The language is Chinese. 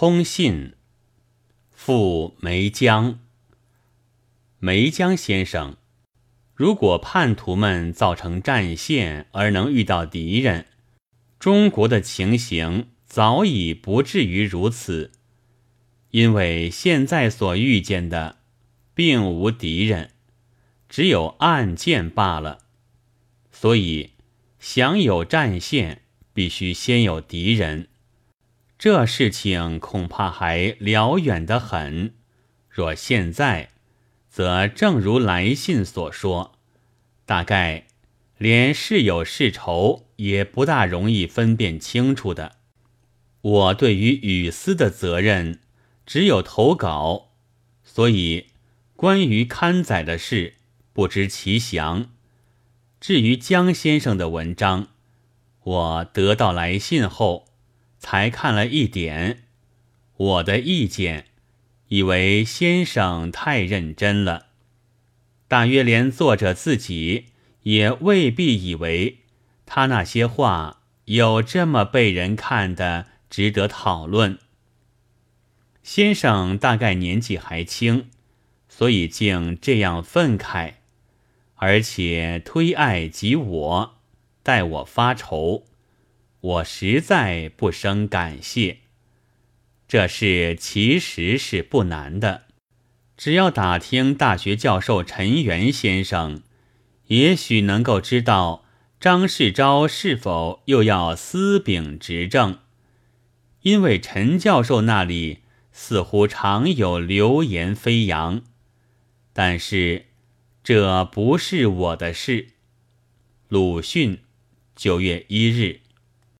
通信，赴梅江。梅江先生，如果叛徒们造成战线而能遇到敌人，中国的情形早已不至于如此。因为现在所遇见的，并无敌人，只有暗箭罢了。所以，想有战线，必须先有敌人。这事情恐怕还辽远得很。若现在，则正如来信所说，大概连是有是仇也不大容易分辨清楚的。我对于雨丝的责任，只有投稿，所以关于刊载的事不知其详。至于江先生的文章，我得到来信后。才看了一点，我的意见，以为先生太认真了，大约连作者自己也未必以为他那些话有这么被人看的值得讨论。先生大概年纪还轻，所以竟这样愤慨，而且推爱及我，待我发愁。我实在不生感谢。这事其实是不难的，只要打听大学教授陈元先生，也许能够知道张世钊是否又要私秉执政。因为陈教授那里似乎常有流言飞扬，但是这不是我的事。鲁迅，九月一日。